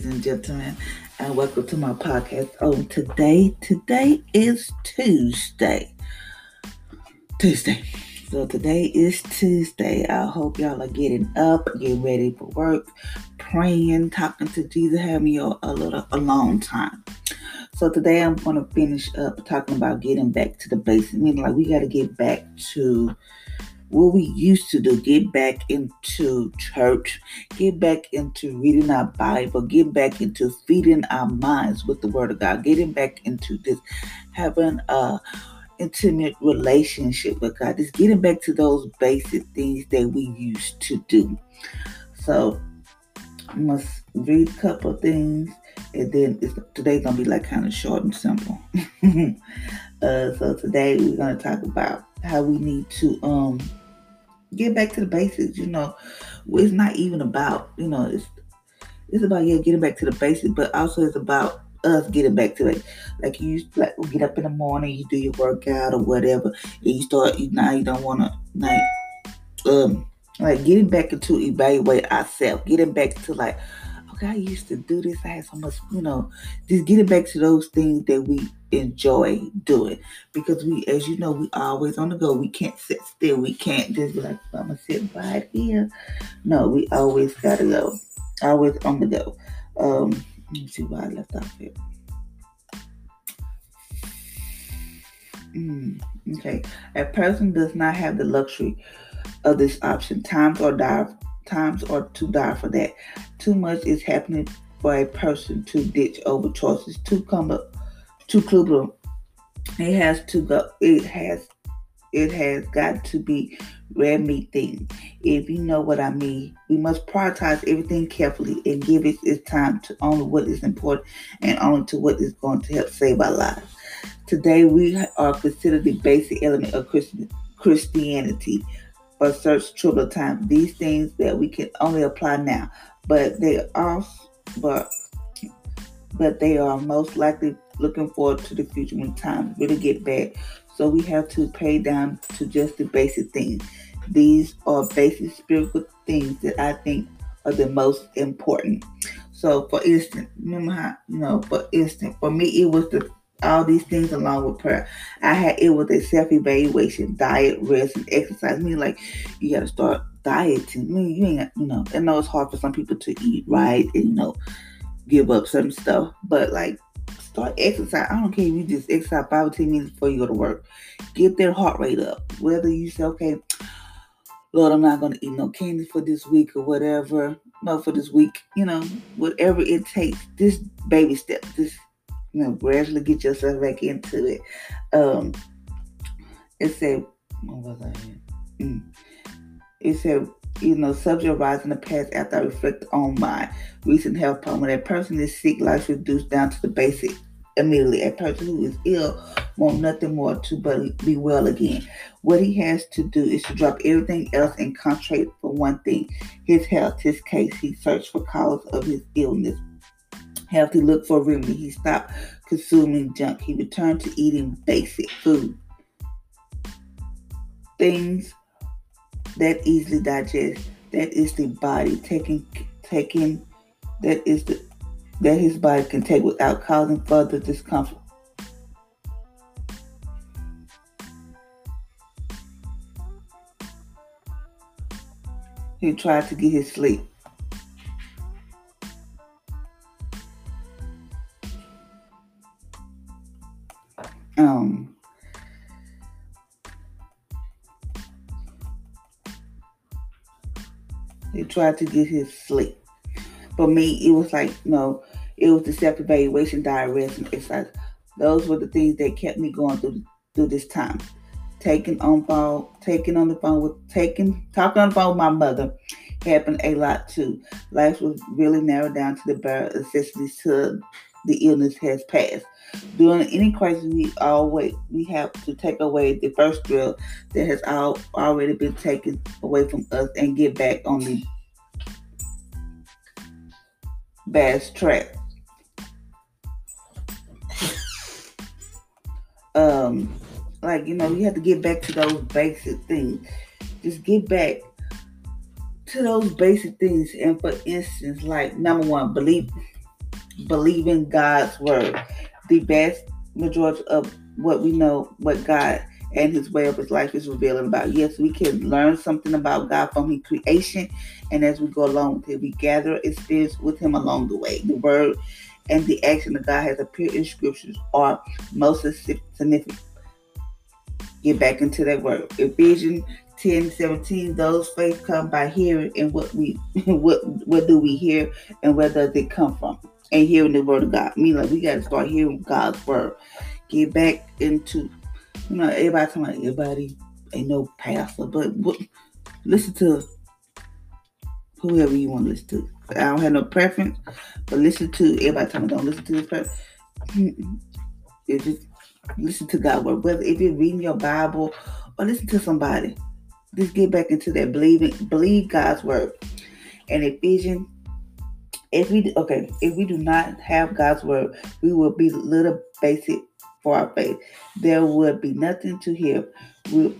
Ladies and gentlemen, and welcome to my podcast. On today, today is Tuesday. Tuesday. So today is Tuesday. I hope y'all are getting up, getting ready for work, praying, talking to Jesus, having your a little a long time. So today I'm gonna finish up talking about getting back to the basics. Meaning like we gotta get back to what we used to do get back into church, get back into reading our Bible, get back into feeding our minds with the Word of God, getting back into this having a intimate relationship with God, just getting back to those basic things that we used to do. So I must read a couple things and then today's gonna be like kind of short and simple. uh, so today we're gonna talk about how we need to um get back to the basics. You know, it's not even about you know it's it's about yeah getting back to the basics, but also it's about us getting back to it. Like you like get up in the morning, you do your workout or whatever, and you start you now you don't want to like um like getting back into evaluate ourselves, getting back to like okay, I used to do this. I had so much, you know, just getting back to those things that we enjoy doing. Because we, as you know, we always on the go. We can't sit still. We can't just be like, I'm gonna sit right here. No, we always gotta go. Always on the go. Um, let me see why I left off here. Mm, okay, a person does not have the luxury of this option. Times are dire times or to die for that. Too much is happening for a person to ditch over choices. Too come up, too clubber. It has to go. It has. It has got to be red meat thing. If you know what I mean, we must prioritize everything carefully and give it its time to only what is important and only to what is going to help save our lives. Today, we are considered the basic element of Christianity or search triple time. These things that we can only apply now, but they are but but they are most likely looking forward to the future when times really get bad. So we have to pay down to just the basic things. These are basic spiritual things that I think are the most important. So for instance, remember how you know, for instance, for me it was the all these things along with prayer. I had it was a self evaluation, diet, rest, and exercise. I mean, like you got to start dieting. I mean, you ain't you know. I know it's hard for some people to eat right and you know give up some stuff, but like start exercise. I don't care if you just exercise five or ten minutes before you go to work. Get their heart rate up. Whether you say, okay, Lord, I'm not gonna eat no candy for this week or whatever. No, for this week, you know, whatever it takes. This baby step, this you know, gradually get yourself back into it. Um, it said, what was I? Mm. It said, you know, subject rise in the past after I reflect on my recent health problem. When a person is sick, life reduced down to the basic immediately. A person who is ill want nothing more to but be well again. What he has to do is to drop everything else and concentrate for one thing his health, his case. He searched for cause of his illness to look for remedy. He stopped consuming junk. He returned to eating basic food. Things that easily digest. That is the body taking taking that is the that his body can take without causing further discomfort. He tried to get his sleep. Tried to get his sleep. For me, it was like, no, it was the self-evaluation, diet, rest, and exercise. Those were the things that kept me going through through this time. Taking on phone, taking on the phone with taking talking on the phone with my mother happened a lot too. Life was really narrowed down to the bare necessities to the illness has passed. During any crisis, we always we have to take away the first drill that has all, already been taken away from us and get back on the bad track. Um, like you know, you have to get back to those basic things. Just get back to those basic things. And for instance, like number one, believe believe in God's word. The vast majority of what we know, what God and his way of his life is revealing about. Yes, we can learn something about God from his creation, and as we go along with it, we gather experience with him along the way. The word and the action of God has appeared in scriptures are most significant. Get back into that word. Ephesians 10 17 those faith come by hearing and what we what what do we hear and where does it come from and hearing the word of god I mean like we got to start hearing god's word get back into you know everybody talking about everybody ain't no pastor but, but listen to whoever you want to listen to i don't have no preference but listen to everybody talking don't listen to this person just listen to god word whether if you're reading your bible or listen to somebody just get back into that believing, believe God's word. And Ephesians, if we okay, if we do not have God's word, we will be little basic for our faith. There would be nothing to hear. We,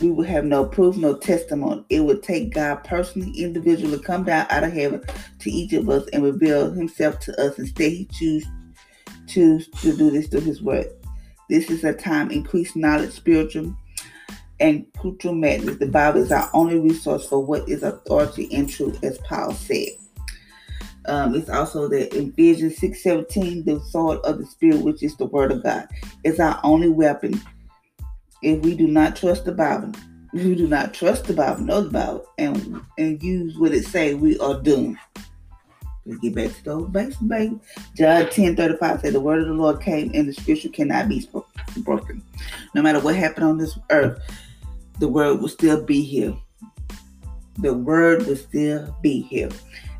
we would have no proof, no testimony. It would take God personally, individually, come down out of heaven to each of us and reveal Himself to us. Instead, He choose choose to do this through His word. This is a time increased knowledge, spiritual and cultural madness. The Bible is our only resource for what is authority and truth, as Paul said. Um, it's also that in Ephesians 6 17, the sword of the Spirit, which is the Word of God, is our only weapon. If we do not trust the Bible, we do not trust the Bible, know the Bible, and, and use what it say, we are doomed. Let's get back to those basics, baby. John 10 35 said, The word of the Lord came, and the scripture cannot be broken. No matter what happened on this earth, the word will still be here. The word will still be here.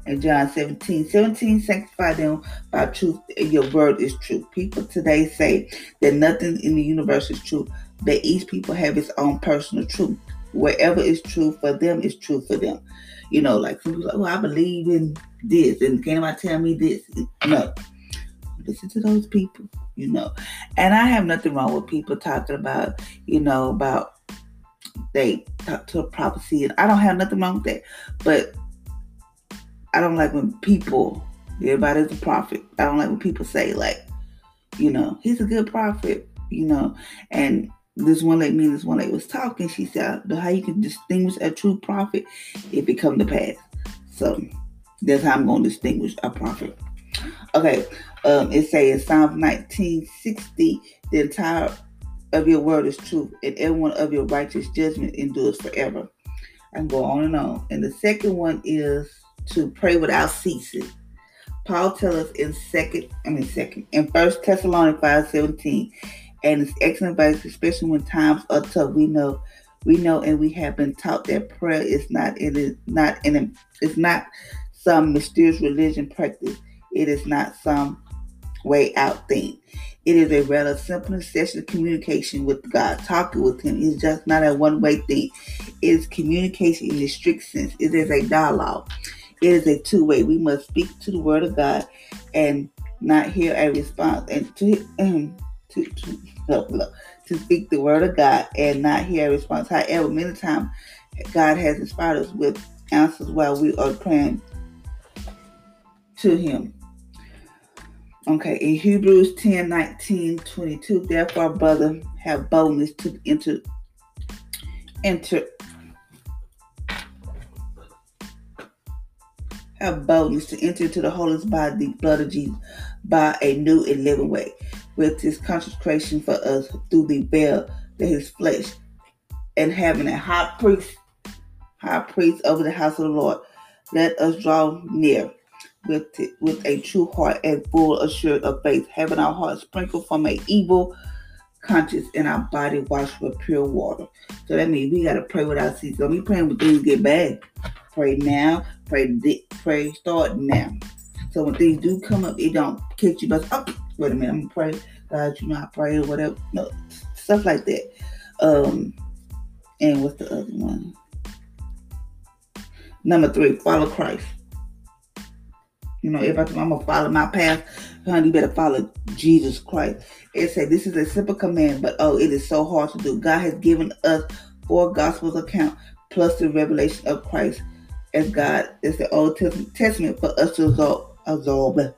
And John 17, 17, sanctify them by truth, your word is true. People today say that nothing in the universe is true, but each people have its own personal truth. Whatever is true for them is true for them. You know, like some people like, well, I believe in this, and can I tell me this? No. Listen to those people, you know. And I have nothing wrong with people talking about, you know, about they talk to a prophecy, and I don't have nothing wrong with that. But I don't like when people, everybody's a prophet. I don't like when people say like, you know, he's a good prophet, you know, and this one lady, me and this one lady was talking. She said, "How you can distinguish a true prophet if it come to pass." So that's how I'm going to distinguish a prophet. Okay, um, it says Psalm 1960, the entire of your word is truth, and every one of your righteous judgment endures forever. I can go on and on. And the second one is to pray without ceasing. Paul tells us in second, I mean second, in First Thessalonians five seventeen, and it's excellent advice, especially when times are tough. We know, we know, and we have been taught that prayer is not it is not in it's not some mysterious religion practice. It is not some way out thing. It is a rather simple session of communication with God, talking with Him. It's just not a one way thing. It is communication in the strict sense. It is a dialogue. It is a two way. We must speak to the Word of God and not hear a response. And to, um, to, to, no, no, to speak the Word of God and not hear a response. However, many times God has inspired us with answers while we are praying to Him. Okay, in Hebrews 10 19 22, therefore, brother, have boldness to enter, enter, have boldness to enter into the holiest by the blood of Jesus, by a new and living way, with his consecration for us through the veil of his flesh, and having a high priest, high priest over the house of the Lord. Let us draw near with with a true heart and full assurance of faith, having our hearts sprinkled from an evil conscience and our body washed with pure water. So that means we gotta pray without ceasing. Don't be praying when things get bad. Pray now. Pray. Pray. Start now. So when things do come up, it don't catch you. But oh, wait a minute, I'm gonna pray. God, you know I pray or whatever. No stuff like that. Um, and what's the other one? Number three, follow Christ. You know, if I'm gonna follow my path, honey, you better follow Jesus Christ. It said this is a simple command, but oh, it is so hard to do. God has given us four gospels account plus the revelation of Christ as God, as the Old Testament for us to absorb, absorb,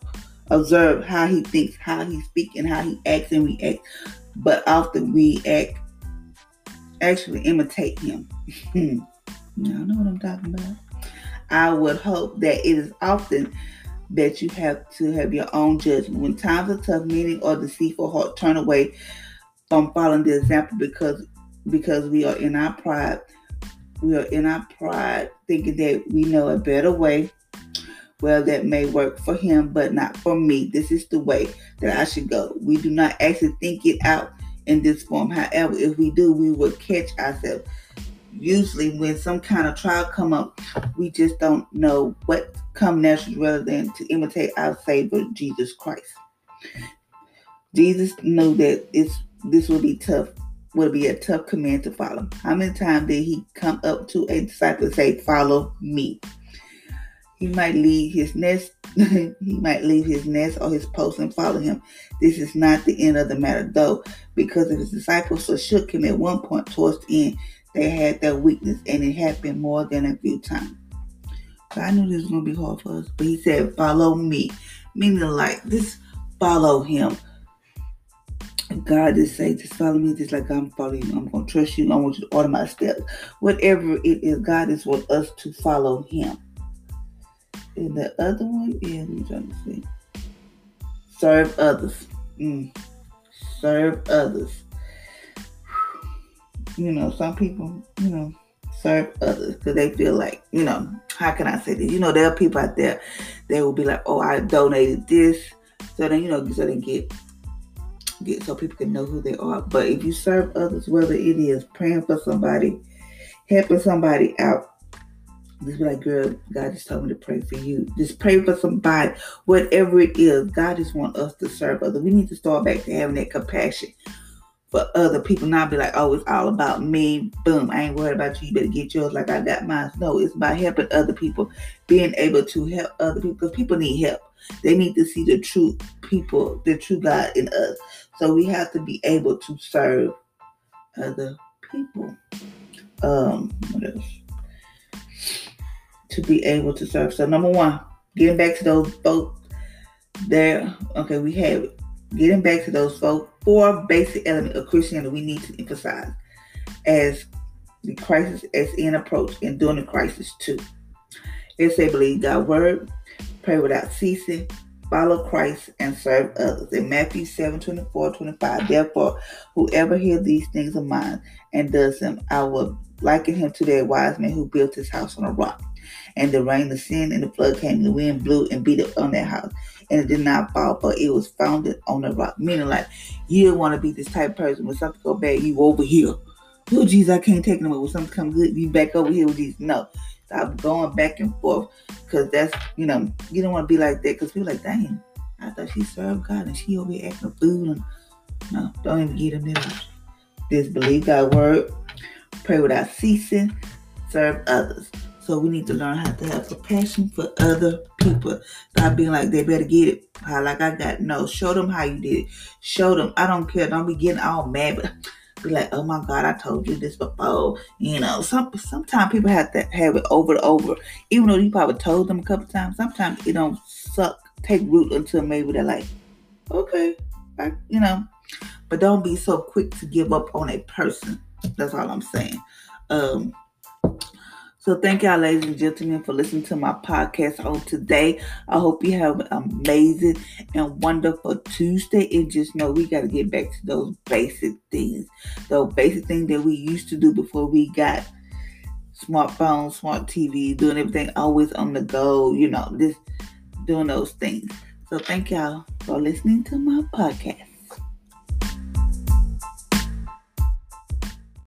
observe how He thinks, how He speaks, and how He acts and reacts. But often we act, actually imitate Him. Y'all know what I'm talking about. I would hope that it is often that you have to have your own judgment. When times are tough, meaning or deceitful heart turn away from following the example because because we are in our pride. We are in our pride thinking that we know a better way. Well, that may work for him, but not for me. This is the way that I should go. We do not actually think it out in this form. However, if we do, we will catch ourselves usually when some kind of trial come up, we just don't know what come naturally rather than to imitate our Savior Jesus Christ. Jesus knew that it's this would be tough, would be a tough command to follow. How many times did he come up to a disciple and say, Follow me? He might leave his nest, he might leave his nest or his post and follow him. This is not the end of the matter, though, because if his disciples so shook him at one point towards the end, they had their weakness, and it happened more than a few times. So I knew this was gonna be hard for us, but he said, "Follow me," meaning like this, follow him. God just say, just follow me, just like I'm following you. I'm gonna trust you. I want you to order my steps. Whatever it is, God is want us to follow Him. And the other one is, I'm trying to see, serve others. Mm. Serve others you know, some people, you know, serve others because they feel like, you know, how can I say this? You know, there are people out there that will be like, oh, I donated this, so then you know, so they get get so people can know who they are. But if you serve others, whether it is praying for somebody, helping somebody out, just be like, girl, God just told me to pray for you. Just pray for somebody, whatever it is. God just want us to serve others. We need to start back to having that compassion for other people, not be like, oh, it's all about me. Boom, I ain't worried about you. You better get yours like I got mine. No, it's about helping other people, being able to help other people because people need help. They need to see the true people, the true God in us. So we have to be able to serve other people. Um, what else? To be able to serve. So number one, getting back to those folks there. Okay, we have getting back to those four, four basic elements of Christianity we need to emphasize as the crisis as in approach and during the crisis too. It's a believe God's word, pray without ceasing, follow Christ, and serve others. In Matthew 7 24, 25, therefore, whoever hears these things of mine and does them, I will liken him to that wise man who built his house on a rock. And the rain, the sin, and the flood came, and the wind blew and beat up on that house and it did not fall, but it was founded on a rock. Meaning, like, you don't want to be this type of person when something go bad, you over here. Oh, Jesus, I can't take no more. When something come good, you back over here with these. No, stop going back and forth because that's, you know, you don't want to be like that because people like, dang, I thought she served God and she over here acting a fool. And, no, don't even get them that Just believe God's word, pray without ceasing, serve others. So we need to learn how to have compassion for other people. Stop being like they better get it. How like I got no. Show them how you did it. Show them. I don't care. Don't be getting all mad, but be like, oh my God, I told you this before. You know, some sometimes people have to have it over and over. Even though you probably told them a couple times, sometimes it don't suck, take root until maybe they're like, okay, I, you know. But don't be so quick to give up on a person. That's all I'm saying. Um, so thank y'all, ladies and gentlemen, for listening to my podcast on today. I hope you have an amazing and wonderful Tuesday. And just know we got to get back to those basic things. Those basic things that we used to do before we got smartphones, smart TV, doing everything always on the go, you know, just doing those things. So thank y'all for listening to my podcast.